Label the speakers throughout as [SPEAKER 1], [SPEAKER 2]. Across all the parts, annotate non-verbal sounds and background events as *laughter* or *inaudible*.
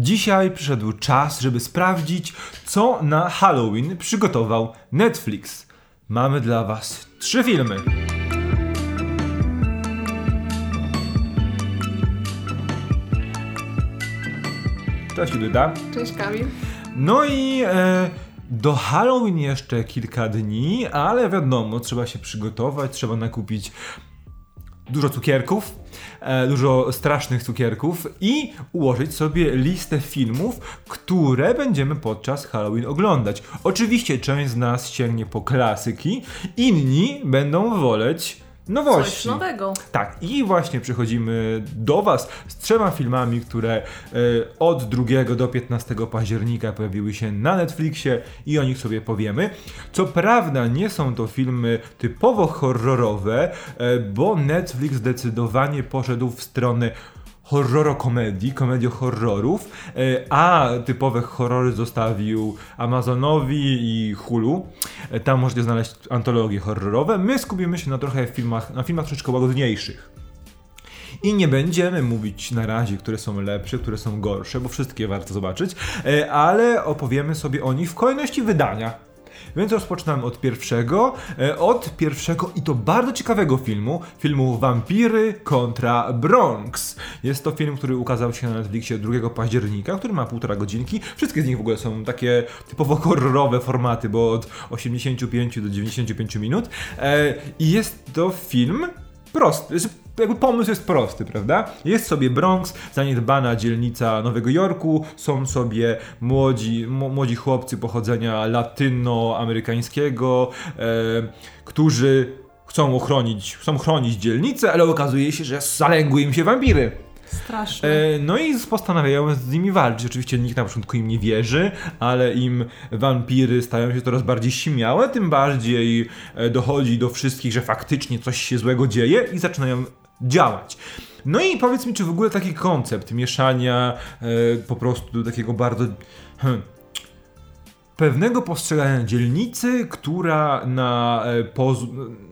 [SPEAKER 1] Dzisiaj przyszedł czas, żeby sprawdzić, co na Halloween przygotował Netflix. Mamy dla Was trzy filmy. Cześć Judyta.
[SPEAKER 2] Cześć Kamil.
[SPEAKER 1] No i e, do Halloween jeszcze kilka dni, ale wiadomo, trzeba się przygotować, trzeba nakupić dużo cukierków, e, dużo strasznych cukierków i ułożyć sobie listę filmów, które będziemy podczas Halloween oglądać. Oczywiście część z nas sięgnie po klasyki, inni będą woleć nowości.
[SPEAKER 2] Coś nowego.
[SPEAKER 1] Tak, i właśnie przychodzimy do Was z trzema filmami, które e, od 2 do 15 października pojawiły się na Netflixie i o nich sobie powiemy. Co prawda nie są to filmy typowo horrorowe, e, bo Netflix zdecydowanie poszedł w stronę horrorokomedii, komedii-horrorów, e, a typowe horrory zostawił Amazonowi i Hulu. E, Tam możecie znaleźć antologie horrorowe. My skupimy się na trochę filmach, na filmach troszeczkę łagodniejszych. I nie będziemy mówić na razie, które są lepsze, które są gorsze, bo wszystkie warto zobaczyć, e, ale opowiemy sobie o nich w kolejności wydania. Więc rozpoczynamy od pierwszego, e, od pierwszego i to bardzo ciekawego filmu, filmu Wampiry kontra Bronx. Jest to film, który ukazał się na Netflixie 2 października, który ma półtora godzinki. Wszystkie z nich w ogóle są takie typowo horrorowe formaty, bo od 85 do 95 minut. E, I jest to film prosty. Jakby pomysł jest prosty, prawda? Jest sobie Bronx, zaniedbana dzielnica Nowego Jorku, są sobie młodzi, młodzi chłopcy pochodzenia latynoamerykańskiego, e, którzy chcą ochronić, chcą chronić dzielnicę, ale okazuje się, że zalęgły im się wampiry.
[SPEAKER 2] Straszne.
[SPEAKER 1] E, no i postanawiają z nimi walczyć. Oczywiście nikt na początku im nie wierzy, ale im wampiry stają się coraz bardziej śmiałe, tym bardziej e, dochodzi do wszystkich, że faktycznie coś się złego dzieje i zaczynają działać. No i powiedz mi, czy w ogóle taki koncept mieszania e, po prostu takiego bardzo hmm, pewnego postrzegania dzielnicy, która na, e, poz,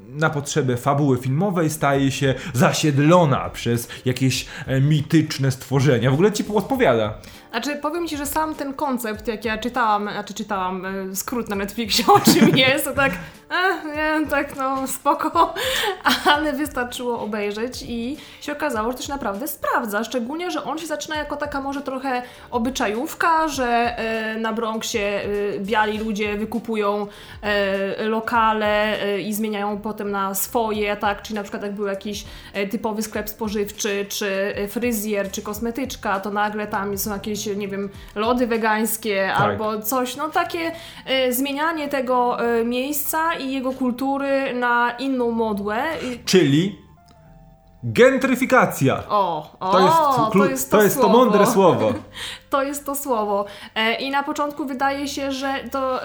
[SPEAKER 1] na potrzeby fabuły filmowej staje się zasiedlona przez jakieś e, mityczne stworzenia. W ogóle ci odpowiada.
[SPEAKER 2] Znaczy, powiem Ci, że sam ten koncept, jak ja czytałam, znaczy czytałam e, skrót na Netflixie, *laughs* o czym jest, to tak, eh, nie, tak no spoko, *laughs* ale wystarczyło obejrzeć i się okazało, że to się naprawdę sprawdza, szczególnie, że on się zaczyna jako taka może trochę obyczajówka, że e, na Bronxie e, biali ludzie wykupują e, lokale e, i zmieniają potem na swoje, tak, czyli na przykład jak był jakiś e, typowy sklep spożywczy, czy e, fryzjer, czy kosmetyczka, to nagle tam są jakieś, nie wiem, lody wegańskie
[SPEAKER 1] Tak.
[SPEAKER 2] albo coś, no takie e, zmienianie tego e, miejsca i jego kultury na inną modłę.
[SPEAKER 1] Czyli gentryfikacja.
[SPEAKER 2] o, o,
[SPEAKER 1] To jest,
[SPEAKER 2] to jest to,
[SPEAKER 1] to, jest to mądre słowo. *laughs*
[SPEAKER 2] To jest to słowo. E, I na początku wydaje się, że to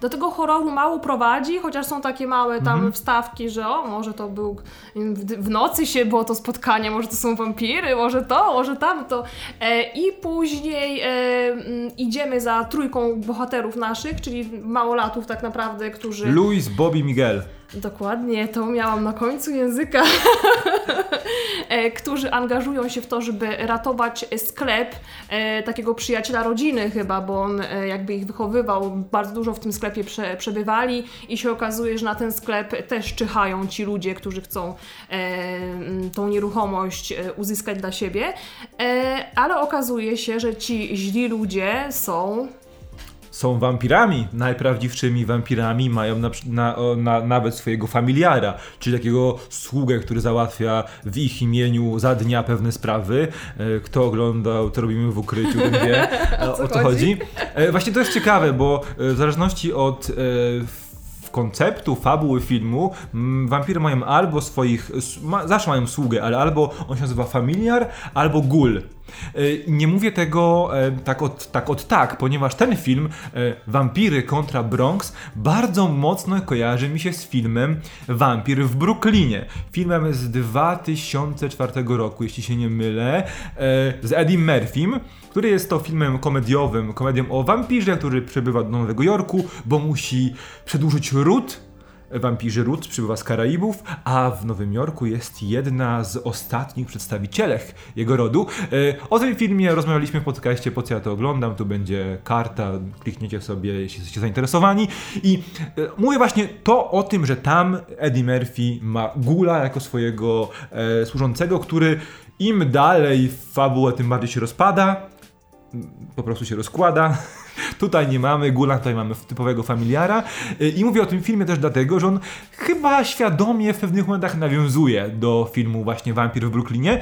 [SPEAKER 2] do tego horroru mało prowadzi, chociaż są takie małe tam
[SPEAKER 1] Mhm.
[SPEAKER 2] wstawki, że o, może to był w, nocy się było to spotkanie, może to są wampiry, może to, może tamto. E, I później e, mm, idziemy za trójką bohaterów naszych, czyli małolatów tak naprawdę, którzy...
[SPEAKER 1] Luis, Bobby, Miguel.
[SPEAKER 2] Dokładnie, to miałam na końcu języka. *laughs* Którzy angażują się w to, żeby ratować sklep e, takiego przyjaciela rodziny chyba, bo on e, jakby ich wychowywał, bardzo dużo w tym sklepie prze, przebywali i się okazuje, że na ten sklep też czyhają ci ludzie, którzy chcą e, tą nieruchomość e, uzyskać dla siebie, ale okazuje się, że ci źli ludzie są
[SPEAKER 1] Są wampirami, najprawdziwszymi wampirami, mają na, na, o, na, nawet swojego familiara, czyli takiego sługę, który załatwia w ich imieniu za dnia pewne sprawy. E, Kto oglądał, to robimy w ukryciu, ten wie *laughs* e,
[SPEAKER 2] co
[SPEAKER 1] o to chodzi.
[SPEAKER 2] chodzi?
[SPEAKER 1] E, Właśnie to jest ciekawe, bo w zależności od konceptu, fabuły filmu, mm, wampiry mają albo swoich, ma, zawsze mają sługę, ale albo on się nazywa familiar, albo gul. E, Nie mówię tego e, tak od, tak od tak, ponieważ ten film, e, Wampiry kontra Bronx, bardzo mocno kojarzy mi się z filmem Wampir w Brooklynie. Filmem z 2004 roku, jeśli się nie mylę, e, z Eddie Murphym, który jest to filmem komediowym, komedią o wampirze, który przybywa do Nowego Jorku, bo musi przedłużyć ród Wampirzy Ród przybywa z Karaibów, a w Nowym Jorku jest jedna z ostatnich przedstawicielek jego rodu. E, O tym filmie rozmawialiśmy w podcaście Po co ja to oglądam, tu będzie karta, klikniecie sobie, jeśli jesteście zainteresowani. I e, mówię właśnie to o tym, że tam Eddie Murphy ma Gula jako swojego e, służącego, który im dalej w fabułę, tym bardziej się rozpada po prostu się rozkłada. Tutaj nie mamy Gula, tutaj mamy typowego familiara. Y, I mówię o tym filmie też dlatego, że on chyba świadomie w pewnych momentach nawiązuje do filmu właśnie Wampir w Brooklynie.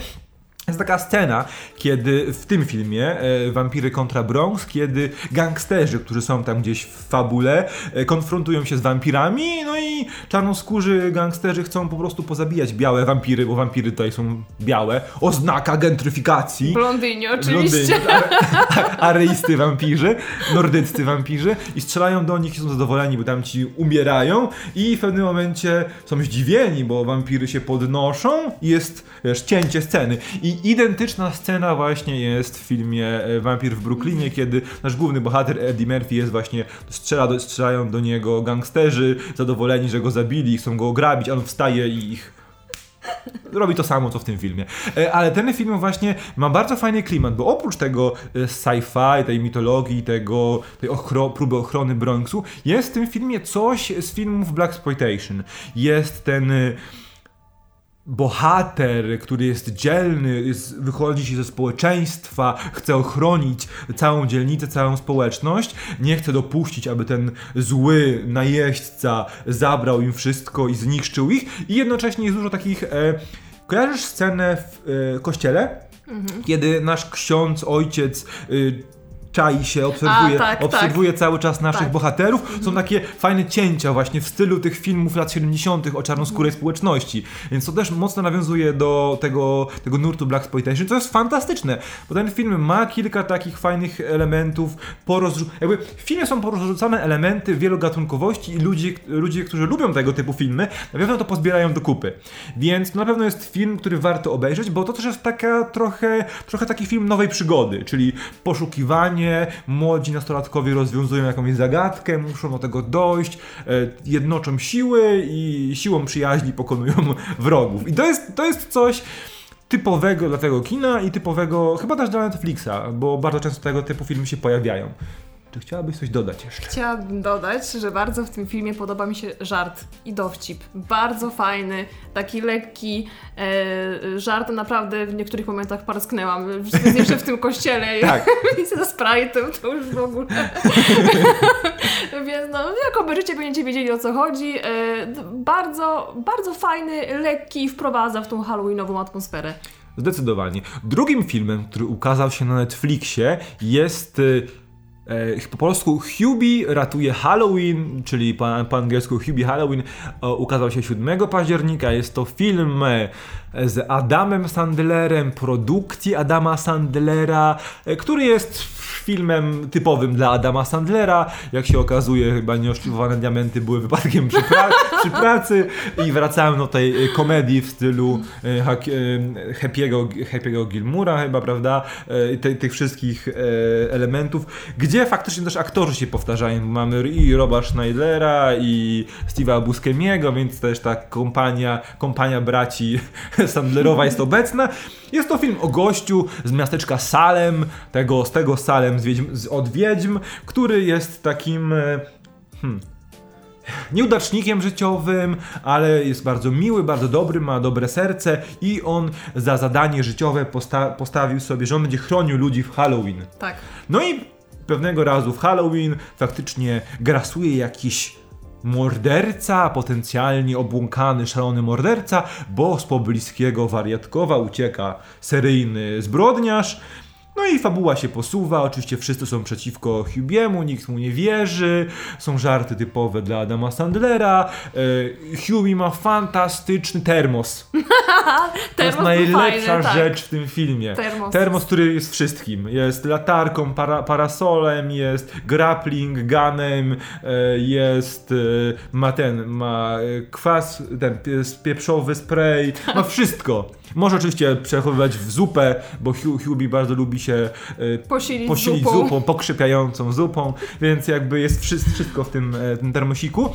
[SPEAKER 1] Jest taka scena, kiedy w tym filmie e, Wampiry kontra Bronx, kiedy gangsterzy, którzy są tam gdzieś w fabule, e, konfrontują się z wampirami, no i czarnoskórzy gangsterzy chcą po prostu pozabijać białe wampiry, bo wampiry tutaj są białe, oznaka gentryfikacji.
[SPEAKER 2] Blondynie oczywiście.
[SPEAKER 1] Blondyni, a- areisty wampirzy, nordyccy wampirzy i strzelają do nich i są zadowoleni, bo tam ci umierają i w pewnym momencie są zdziwieni, bo wampiry się podnoszą i jest, wiesz, cięcie sceny. I identyczna scena właśnie jest w filmie e, Wampir w Brooklynie, kiedy nasz główny bohater Eddie Murphy jest właśnie, strzela do, strzelają do niego gangsterzy, zadowoleni, że go zabili, chcą go ograbić, a on wstaje i ich robi to samo, co w tym filmie. E, Ale ten film właśnie ma bardzo fajny klimat, bo oprócz tego e, sci-fi, tej mitologii, tego, tej ochro, próby ochrony Bronxu, jest w tym filmie coś z filmów Black Exploitation. Jest ten e, bohater, który jest dzielny, jest, wychodzi się ze społeczeństwa, chce ochronić całą dzielnicę, całą społeczność, nie chce dopuścić, aby ten zły najeźdźca zabrał im wszystko i zniszczył ich i jednocześnie jest dużo takich... E, kojarzysz scenę w e, kościele? Kiedy nasz ksiądz, ojciec y, czai się, obserwuje,
[SPEAKER 2] A, tak,
[SPEAKER 1] obserwuje cały czas naszych
[SPEAKER 2] Tak.
[SPEAKER 1] bohaterów. Są takie fajne cięcia właśnie w stylu tych filmów lat 70. o czarnoskórej społeczności. Więc to też mocno nawiązuje do tego, tego nurtu Black Exploitation, co jest fantastyczne, bo ten film ma kilka takich fajnych elementów, porozrzu- jakby w filmie są porozrzucane elementy wielogatunkowości i ludzie, ludzie, którzy lubią tego typu filmy, na pewno to pozbierają do kupy. Więc na pewno jest film, który warto obejrzeć, bo to też jest taka trochę, trochę taki film nowej przygody, czyli poszukiwanie, młodzi nastolatkowie rozwiązują jakąś zagadkę, muszą do tego dojść, e, jednoczą siły i siłą przyjaźni pokonują *laughs* wrogów. I to jest, to jest coś typowego dla tego kina i typowego chyba też dla Netflixa, bo bardzo często tego typu filmy się pojawiają. Czy chciałabyś coś dodać jeszcze?
[SPEAKER 2] Chciałabym dodać, że bardzo w tym filmie podoba mi się żart i dowcip. Bardzo fajny, taki lekki e, żart. Naprawdę w niektórych momentach parsknęłam. Jeszcze w tym kościele.
[SPEAKER 1] Tak. *laughs*
[SPEAKER 2] I ze Sprite'em to już w ogóle. *laughs* Więc no, jak obejrzycie, będziecie wiedzieli o co chodzi. E, bardzo, bardzo fajny, lekki, wprowadza w tą halloweenową atmosferę.
[SPEAKER 1] Zdecydowanie. Drugim filmem, który ukazał się na Netflixie jest e, po polsku Hubie ratuje Halloween, czyli po, po angielsku Hubie Halloween, e, ukazał się 7 października. Jest to film e, z Adamem Sandlerem, produkcji Adama Sandlera, e, który jest filmem typowym dla Adama Sandlera. Jak się okazuje, chyba nieoszlifowane diamenty były wypadkiem przy, pra *laughs* przy pracy i wracałem do tej e, komedii w stylu e, e, Happy'ego, Gilmura chyba, prawda? Te, tych wszystkich elementów, gdzie faktycznie też aktorzy się powtarzają. Mamy i Roba Schneidera i Steve'a Buscemiego, więc też ta kompania, kompania braci *laughs* Sandlerowa jest obecna. Jest to film o gościu z miasteczka Salem, tego, z tego Salem z wiedźm, z, od Wiedźm, który jest takim... Hmm, nieudacznikiem życiowym, ale jest bardzo miły, bardzo dobry, ma dobre serce i on za zadanie życiowe posta- postawił sobie, że on będzie chronił ludzi w Halloween.
[SPEAKER 2] Tak.
[SPEAKER 1] No i pewnego razu w Halloween faktycznie grasuje jakiś morderca, potencjalnie obłąkany, szalony morderca, bo z pobliskiego wariatkowa ucieka seryjny zbrodniarz. No i fabuła się posuwa, oczywiście wszyscy są przeciwko Hubiemu, nikt mu nie wierzy, są żarty typowe dla Adama Sandlera. E, Hubie ma fantastyczny termos. *laughs* To jest najlepsza
[SPEAKER 2] fajny, tak.
[SPEAKER 1] rzecz w tym filmie.
[SPEAKER 2] Termos.
[SPEAKER 1] Termos, który jest wszystkim. Jest latarką, para, parasolem, jest grappling gunem, e, jest, e, ma ten, ma kwas, ten pie- pieprzowy spray, ma wszystko. Może oczywiście przechowywać w zupę, bo Hu- Hubie bardzo lubi się e,
[SPEAKER 2] Posilić,
[SPEAKER 1] posilić
[SPEAKER 2] zupą.
[SPEAKER 1] zupą, pokrzypiającą zupą, więc jakby jest wszy- wszystko w tym, e, tym termosiku.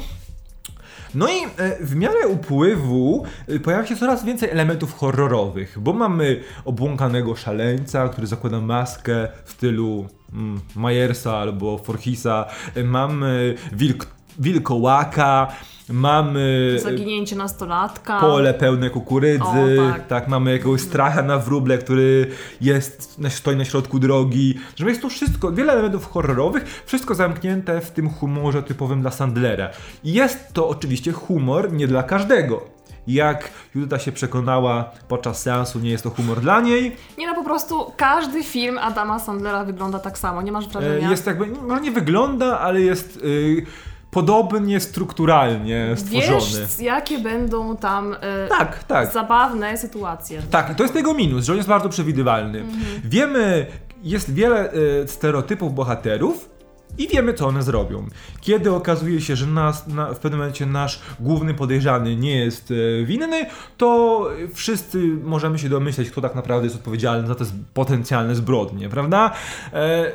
[SPEAKER 1] No i e, w miarę upływu pojawia się coraz więcej elementów horrorowych, bo mamy obłąkanego szaleńca, który zakłada maskę w stylu mm, Majersa albo Forchisa, mamy wilk, wilkołaka, mamy
[SPEAKER 2] Zaginięcie nastolatka.
[SPEAKER 1] pole pełne kukurydzy,
[SPEAKER 2] O,
[SPEAKER 1] tak.
[SPEAKER 2] tak.
[SPEAKER 1] mamy jakiegoś stracha na wróble, który jest, stoi na środku drogi, że jest tu wszystko, wiele elementów horrorowych, wszystko zamknięte w tym humorze typowym dla Sandlera. I jest to oczywiście humor nie dla każdego. Jak Judyta się przekonała podczas seansu, nie jest to humor dla niej.
[SPEAKER 2] Nie no, po prostu każdy film Adama Sandlera wygląda tak samo, nie masz
[SPEAKER 1] E,
[SPEAKER 2] wrażenia?
[SPEAKER 1] Jest jakby, może nie wygląda, ale jest y, podobnie strukturalnie stworzony.
[SPEAKER 2] Wiesz, jakie będą tam e,
[SPEAKER 1] Tak, tak.
[SPEAKER 2] zabawne sytuacje.
[SPEAKER 1] Tak, to jest jego minus, że on jest bardzo przewidywalny. Wiemy, jest wiele e, stereotypów bohaterów i wiemy, co one zrobią. Kiedy okazuje się, że nas, na, w pewnym momencie nasz główny podejrzany nie jest e, winny, to wszyscy możemy się domyśleć, kto tak naprawdę jest odpowiedzialny za te z- potencjalne zbrodnie, prawda? E,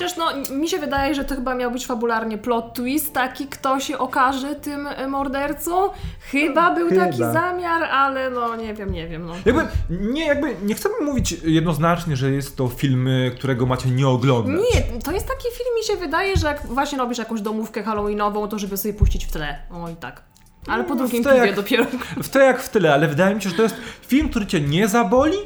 [SPEAKER 2] Chociaż no, mi się wydaje, że to chyba miał być fabularnie plot twist, taki kto się okaże tym e, mordercą. Chyba był
[SPEAKER 1] Chyba.
[SPEAKER 2] taki zamiar, ale no nie wiem, nie wiem. No.
[SPEAKER 1] jakby, nie, jakby, nie chcemy mówić jednoznacznie, że jest to film, e, którego macie nie oglądać.
[SPEAKER 2] Nie, to jest taki film, mi się wydaje, że jak właśnie robisz jakąś domówkę halloweenową, to żeby sobie puścić w tle. O i tak. Ale po
[SPEAKER 1] No,
[SPEAKER 2] drugim piwie
[SPEAKER 1] jak-
[SPEAKER 2] dopiero.
[SPEAKER 1] W to jak w tyle, ale wydaje mi się, że to jest film, który cię nie zaboli,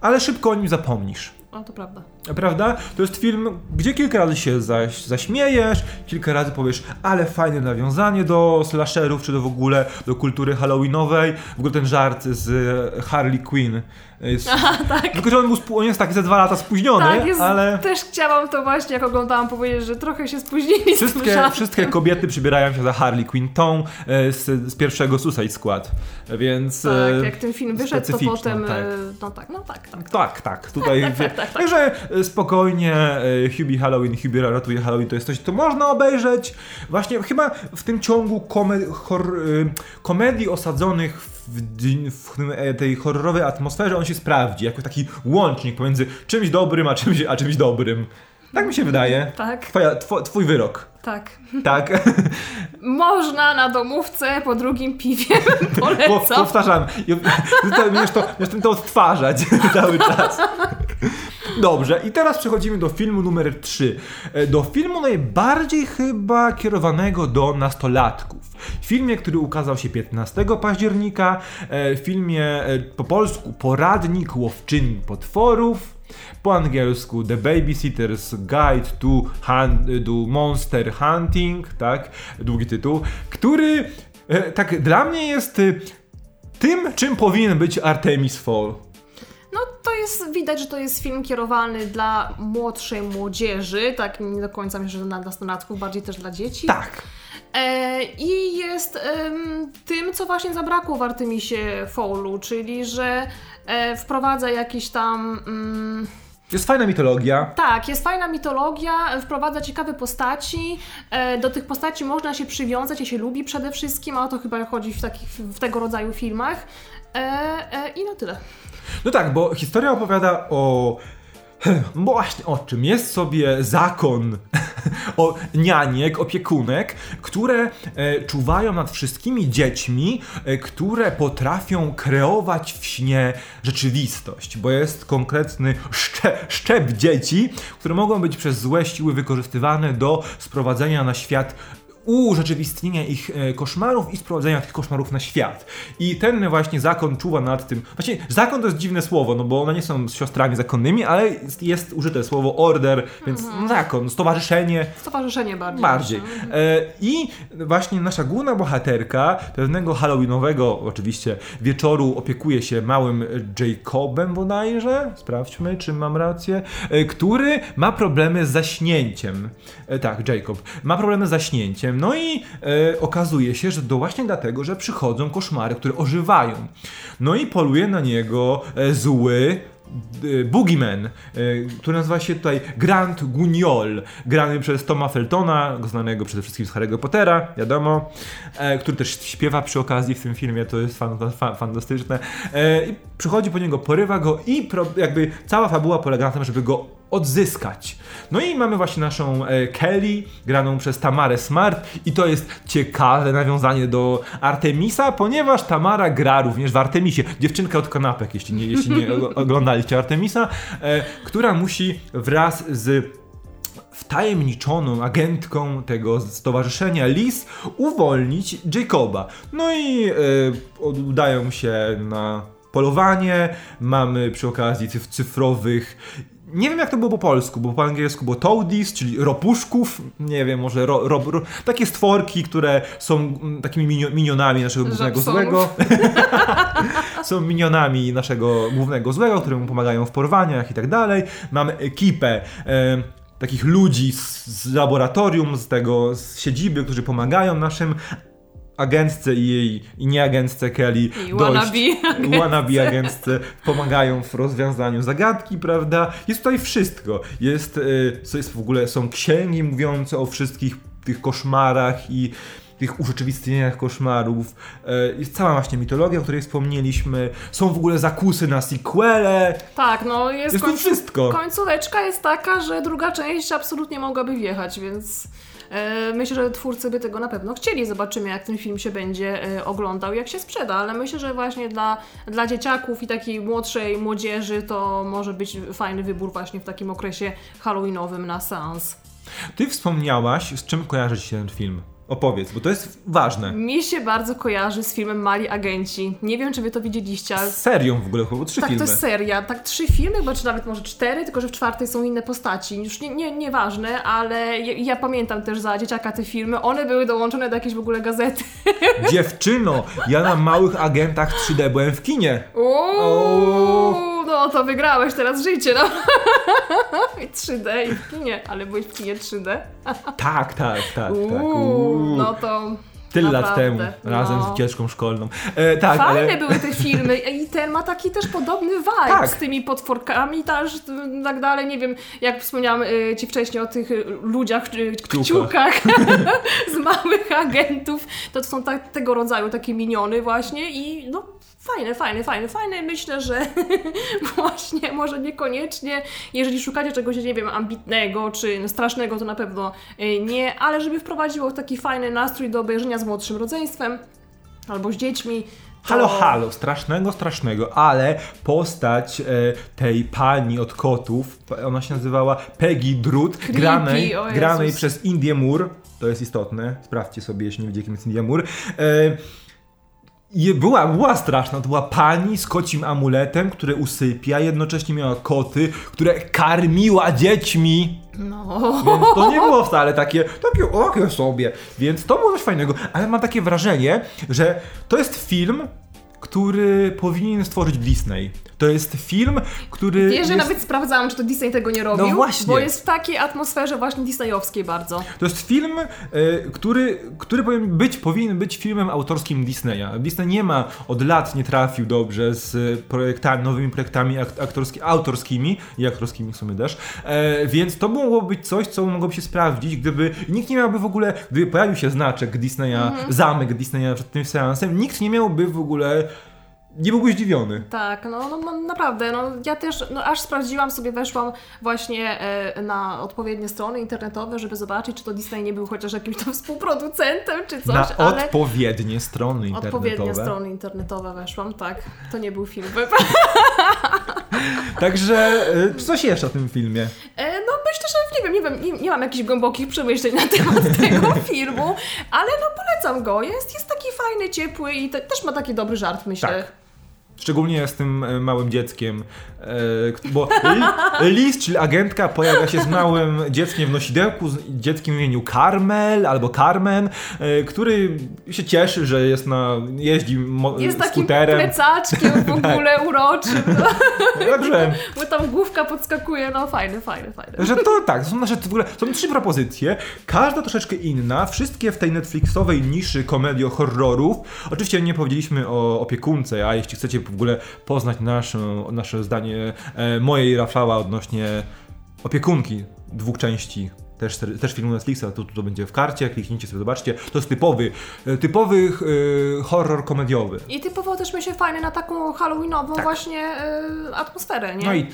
[SPEAKER 1] ale szybko o nim zapomnisz.
[SPEAKER 2] No to prawda.
[SPEAKER 1] Prawda? To jest film, gdzie kilka razy się zaś, zaśmiejesz, kilka razy powiesz, ale fajne nawiązanie do slasherów, czy do w ogóle do kultury halloweenowej. W ogóle ten żart z Harley Quinn. Jest,
[SPEAKER 2] tak.
[SPEAKER 1] Tylko, że on, był, on jest taki ze dwa lata spóźniony,
[SPEAKER 2] Tak, jest,
[SPEAKER 1] ale
[SPEAKER 2] też chciałam to właśnie, jak oglądałam, powiedzieć, że trochę się spóźnili z
[SPEAKER 1] wszystkie,
[SPEAKER 2] żartem.
[SPEAKER 1] wszystkie kobiety przybierają się za Harley Quinn, tą e, z, z pierwszego Suicide Squad. Więc...
[SPEAKER 2] Tak,
[SPEAKER 1] e,
[SPEAKER 2] jak ten film wyszedł, to potem...
[SPEAKER 1] tak.
[SPEAKER 2] e, No tak, no tak, tak.
[SPEAKER 1] Tak, tak, tutaj. Także e, spokojnie e, Hubie Halloween, Hubie ratuje Halloween, to jest coś, co można obejrzeć. Właśnie chyba w tym ciągu e, komedii osadzonych w, w e, tej horrorowej atmosferze on się sprawdzi, jako taki łącznik pomiędzy czymś dobrym a czymś, a czymś dobrym. Tak mi się wydaje.
[SPEAKER 2] Tak,
[SPEAKER 1] Twoja, two, twój wyrok.
[SPEAKER 2] tak.
[SPEAKER 1] Tak. *laughs*
[SPEAKER 2] Można na domówce po drugim piwie
[SPEAKER 1] Po, *laughs*
[SPEAKER 2] polecam.
[SPEAKER 1] powtarzam. Będziesz *laughs* to, będziesz to odtwarzać cały czas. Dobrze, i teraz przechodzimy do filmu numer 3. Do filmu najbardziej chyba kierowanego do nastolatków. Filmie, który ukazał się 15 października. e, Filmie e, po polsku Poradnik łowczyni potworów. Po angielsku The Babysitter's Guide to, to Monster Hunting, tak? Długi tytuł, który e, tak dla mnie jest e, tym, czym powinien być Artemis Fall.
[SPEAKER 2] No to jest, widać, że to jest film kierowany dla młodszej młodzieży, tak nie do końca myślę, że dla nastolatków, bardziej też dla dzieci.
[SPEAKER 1] Tak.
[SPEAKER 2] E, I jest em, tym, co właśnie zabrakło w Artemisie Fowlu, czyli że e, wprowadza jakieś tam... Mm,
[SPEAKER 1] Jest fajna mitologia.
[SPEAKER 2] tak, jest fajna mitologia, wprowadza ciekawe postaci. E, do tych postaci można się przywiązać, je się lubi przede wszystkim, a o to chyba chodzi w, takich, w tego rodzaju filmach. E, e, I no tyle.
[SPEAKER 1] No tak, bo historia opowiada o. Bo właśnie o czym jest sobie zakon *laughs* o nianiek, opiekunek, które e, czuwają nad wszystkimi dziećmi, e, które potrafią kreować w śnie rzeczywistość, bo jest konkretny szcze, szczep dzieci, które mogą być przez złe siły wykorzystywane do sprowadzenia na świat urzeczywistnienia ich e, koszmarów i sprowadzenia tych koszmarów na świat. I ten właśnie zakon czuwa nad tym. Właśnie zakon to jest dziwne słowo, no bo one nie są siostrami zakonnymi, ale jest, jest użyte słowo order, więc no, zakon, stowarzyszenie,
[SPEAKER 2] Stowarzyszenie bardziej.
[SPEAKER 1] bardziej.
[SPEAKER 2] myślę.
[SPEAKER 1] E, I właśnie nasza główna bohaterka pewnego halloweenowego oczywiście wieczoru opiekuje się małym Jacobem bodajże, sprawdźmy czy mam rację, e, który ma problemy z zaśnięciem. Tak, Jacob. Ma problemy z zaśnięciem. No i e, okazuje się, że to właśnie dlatego, że przychodzą koszmary, które ożywają. No i poluje na niego e, zły e, Boogeyman, e, który nazywa się tutaj Grant Guignol, grany przez Toma Feltona, znanego przede wszystkim z Harry'ego Pottera, wiadomo, który też śpiewa przy okazji w tym filmie, to jest fan, fan, fantastyczne. I przychodzi po niego, porywa go i pro, jakby cała fabuła polega na tym, żeby go odzyskać. No i mamy właśnie naszą e, Kelly, graną przez Tamarę Smart i to jest ciekawe nawiązanie do Artemisa, ponieważ Tamara gra również w Artemisie. Dziewczynka od kanapek, jeśli nie, jeśli nie oglądaliście Artemisa, e, która musi wraz z wtajemniczoną agentką tego stowarzyszenia Liz uwolnić Jacoba. No i e, udają się na polowanie, mamy przy okazji cyf cyfrowych nie wiem jak to było po polsku, bo po angielsku było toadies, czyli ropuszków, nie wiem, może ro, ro, ro, takie stworki, które są mm, takimi minio, minionami naszego głównego złego. *laughs* są minionami naszego głównego złego, któremu pomagają w porwaniach i tak dalej. Mamy ekipę e, takich ludzi z, z, laboratorium, z tego, z siedziby, którzy pomagają naszym agentce i jej, i nie agentce Kelly
[SPEAKER 2] I
[SPEAKER 1] dojść,
[SPEAKER 2] wannabe
[SPEAKER 1] wannabe agentce pomagają w rozwiązaniu zagadki, prawda? Jest tutaj wszystko. Jest, y, co jest w ogóle, są księgi mówiące o wszystkich tych koszmarach i tych urzeczywistnieniach koszmarów. Y, Jest cała właśnie mitologia, o której wspomnieliśmy. Są w ogóle zakusy na sequele.
[SPEAKER 2] Tak, no jest,
[SPEAKER 1] Jest
[SPEAKER 2] końcu-
[SPEAKER 1] wszystko.
[SPEAKER 2] Końcóweczka jest taka, że druga część absolutnie mogłaby wjechać, więc myślę, że twórcy by tego na pewno chcieli. Zobaczymy, jak ten film się będzie e, oglądał, jak się sprzeda, ale myślę, że właśnie dla, dla dzieciaków i takiej młodszej młodzieży to może być fajny wybór właśnie w takim okresie halloweenowym na seans.
[SPEAKER 1] Ty wspomniałaś, z czym kojarzy się ten film? Opowiedz, bo to jest ważne.
[SPEAKER 2] Mi się bardzo kojarzy z filmem Mali Agenci. Nie wiem, czy wy to widzieliście, ale
[SPEAKER 1] Z serią w ogóle, chyba trzy
[SPEAKER 2] Tak,
[SPEAKER 1] filmy.
[SPEAKER 2] to jest seria. Tak, trzy filmy, bo czy nawet może cztery, tylko że w czwartej są inne postaci. Już nie, nie, nieważne, ale ja, ja pamiętam też za dzieciaka te filmy. One były dołączone do jakiejś w ogóle gazety.
[SPEAKER 1] Dziewczyno, ja na małych agentach 3D byłem w kinie.
[SPEAKER 2] Uuu, no to wygrałeś teraz życie, no. *laughs* I 3D i w kinie, ale byłeś w kinie 3D?
[SPEAKER 1] Tak, tak, tak, tak.
[SPEAKER 2] Uuu,
[SPEAKER 1] Uuu.
[SPEAKER 2] no to
[SPEAKER 1] Tyle lat
[SPEAKER 2] naprawdę,
[SPEAKER 1] temu, razem
[SPEAKER 2] no.
[SPEAKER 1] z wycieczką szkolną. E, tak,
[SPEAKER 2] Fajne
[SPEAKER 1] ale...
[SPEAKER 2] były te filmy i ten ma taki też podobny vibe
[SPEAKER 1] Tak.
[SPEAKER 2] z tymi potworkami też tak dalej. Nie wiem, jak wspomniałam y, Ci wcześniej o tych y, ludziach, y, kciukach *laughs* *laughs* z małych agentów, to, są ta, tego rodzaju takie miniony właśnie i no fajne, fajne, fajne, fajne. Myślę, że *laughs* właśnie może niekoniecznie, jeżeli szukacie czegoś, nie wiem, ambitnego czy strasznego, to na pewno y, nie, ale żeby wprowadziło taki fajny nastrój do obejrzenia z młodszym rodzeństwem albo z dziećmi.
[SPEAKER 1] Halo, halo, strasznego, strasznego, ale postać e, tej pani od kotów, ona się nazywała Peggy Drut,
[SPEAKER 2] Creepy,
[SPEAKER 1] granej, granej przez Indię Moore, to jest istotne, sprawdźcie sobie, jeśli nie wiecie, kim jest India Moore. E, była, była straszna, to była pani z kocim amuletem, które usypia, jednocześnie miała koty, które karmiła dziećmi.
[SPEAKER 2] No.
[SPEAKER 1] Więc to nie było wcale takie, takie, takie sobie. Więc to było coś fajnego. Ale mam takie wrażenie, że to jest film, który powinien stworzyć Disney. To jest film, który.
[SPEAKER 2] Wiesz, że
[SPEAKER 1] jest,
[SPEAKER 2] nawet sprawdzałam, czy to Disney tego nie robił.
[SPEAKER 1] No właśnie.
[SPEAKER 2] Bo jest w takiej atmosferze właśnie disneyowskiej bardzo.
[SPEAKER 1] To jest film, e, który, który powinien być, powinien być filmem autorskim Disneya. Disney nie ma, od lat nie trafił dobrze z projektami, nowymi projektami ak- aktorski, autorskimi i aktorskimi w sumie też, e, więc to mogłoby być coś, co mogłoby się sprawdzić, gdyby nikt nie miałby w ogóle, gdyby pojawił się znaczek Disneya,
[SPEAKER 2] Mhm.
[SPEAKER 1] zamek Disneya przed tym seansem, nikt nie miałby w ogóle, nie byłby zdziwiony.
[SPEAKER 2] Tak, no, no, no naprawdę, no ja też, no aż sprawdziłam sobie, weszłam właśnie e, na odpowiednie strony internetowe, żeby zobaczyć, czy to Disney nie był chociaż jakimś tam współproducentem, czy coś,
[SPEAKER 1] Na
[SPEAKER 2] ale...
[SPEAKER 1] odpowiednie strony internetowe.
[SPEAKER 2] Odpowiednie strony internetowe weszłam, tak. To nie był film. *laughs*
[SPEAKER 1] Także e, coś jeszcze o tym filmie.
[SPEAKER 2] E, No myślę, że nie wiem, nie wiem, nie, nie mam jakichś głębokich przemyśleń na temat *laughs* tego filmu, ale no polecam go. Jest, jest taki fajny, ciepły i te, też ma taki dobry żart, myślę.
[SPEAKER 1] Tak. Szczególnie z tym e, małym dzieckiem, e, bo Li- Liz, czyli agentka, pojawia się z małym dzieckiem w nosidełku, z dzieckiem w imieniu Carmel albo Carmen, e, który się cieszy, że jest na, jeździ mo-
[SPEAKER 2] Jest takim
[SPEAKER 1] skuterem.
[SPEAKER 2] plecaczkiem w *laughs* ogóle uroczym, no,
[SPEAKER 1] Także, *laughs*
[SPEAKER 2] bo tam główka podskakuje, no fajne, fajne, fajne.
[SPEAKER 1] że to tak, są nasze w ogóle, są trzy propozycje, każda troszeczkę inna, wszystkie w tej Netflixowej niszy komedii horrorów. Oczywiście nie powiedzieliśmy o opiekunce, a jeśli chcecie w ogóle poznać nasze, nasze zdanie e, mojej Rafała odnośnie opiekunki dwóch części też, też film Netflixa, to, to będzie w karcie, kliknijcie sobie, zobaczcie. To jest typowy, e, typowy e, horror komediowy.
[SPEAKER 2] I typowo też mi się fajnie na taką halloweenową właśnie y, atmosferę, nie?
[SPEAKER 1] Tak. No i,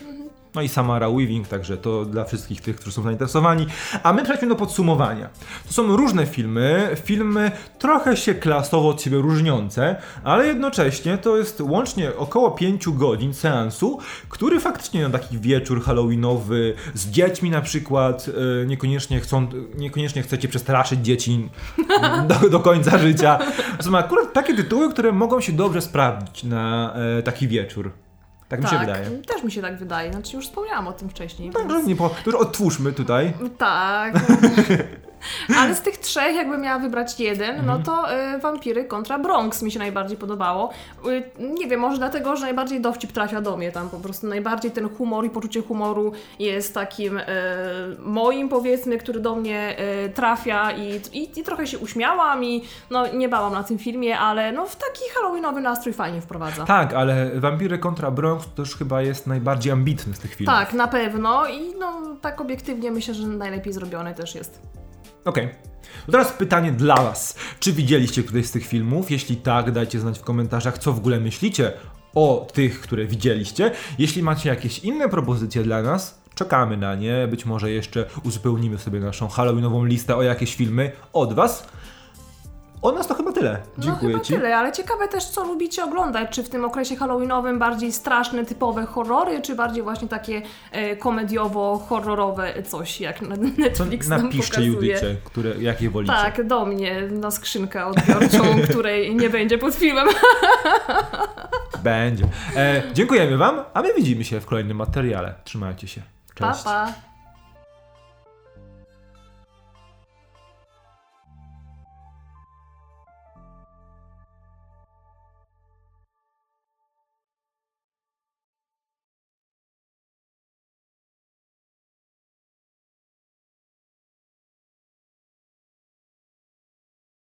[SPEAKER 1] no i Samara Weaving, także to dla wszystkich tych, którzy są zainteresowani. A my przejdźmy do podsumowania. To są różne filmy, filmy trochę się klasowo od siebie różniące, ale jednocześnie to jest łącznie około 5 godzin seansu, który faktycznie na taki wieczór halloweenowy z dziećmi na przykład, e, niekoniecznie, chcą, niekoniecznie chcecie przestraszyć dzieci *laughs* do, do końca życia. Są akurat takie tytuły, które mogą się dobrze sprawdzić na e, taki wieczór. Tak mi się wydaje.
[SPEAKER 2] też mi się tak wydaje. Znaczy już wspomniałam o tym wcześniej.
[SPEAKER 1] Także
[SPEAKER 2] więc-
[SPEAKER 1] nie po, to już odtwórzmy tutaj.
[SPEAKER 2] Tak. *laughs* *laughs* Ale z tych trzech, jakbym miała wybrać jeden, no to y, Wampiry kontra Bronx mi się najbardziej podobało. Y, nie wiem, może dlatego, że najbardziej dowcip trafia do mnie tam po prostu. Najbardziej ten humor i poczucie humoru jest takim y, moim, powiedzmy, który do mnie y, trafia i, i, i trochę się uśmiałam i no nie bałam na tym filmie, ale no w taki halloweenowy nastrój fajnie wprowadza.
[SPEAKER 1] Tak, ale Wampiry kontra Bronx to też chyba jest najbardziej ambitny z tych filmów.
[SPEAKER 2] Tak, na pewno i no tak obiektywnie myślę, że najlepiej zrobiony też jest.
[SPEAKER 1] Okej. To teraz pytanie dla Was. Czy widzieliście któryś z tych filmów? Jeśli tak, dajcie znać w komentarzach, co w ogóle myślicie o tych, które widzieliście. Jeśli macie jakieś inne propozycje dla nas, czekamy na nie. Być może jeszcze uzupełnimy sobie naszą halloweenową listę o jakieś filmy od Was. Od nas to chyba tyle. Dziękuję
[SPEAKER 2] no chyba
[SPEAKER 1] Ci.
[SPEAKER 2] tyle, ale ciekawe też, co lubicie oglądać. Czy w tym okresie halloweenowym bardziej straszne, typowe horrory, czy bardziej właśnie takie e, komediowo-horrorowe coś, jak Netflix nam
[SPEAKER 1] napiszcie. Judycie, które, jakie wolicie.
[SPEAKER 2] Tak, do mnie, na skrzynkę odbiorczą, *laughs* której nie będzie pod filmem. *laughs*
[SPEAKER 1] Będzie. E, dziękujemy Wam, a my widzimy się w kolejnym materiale. Trzymajcie się.
[SPEAKER 2] Pa,
[SPEAKER 1] Cześć.
[SPEAKER 2] pa.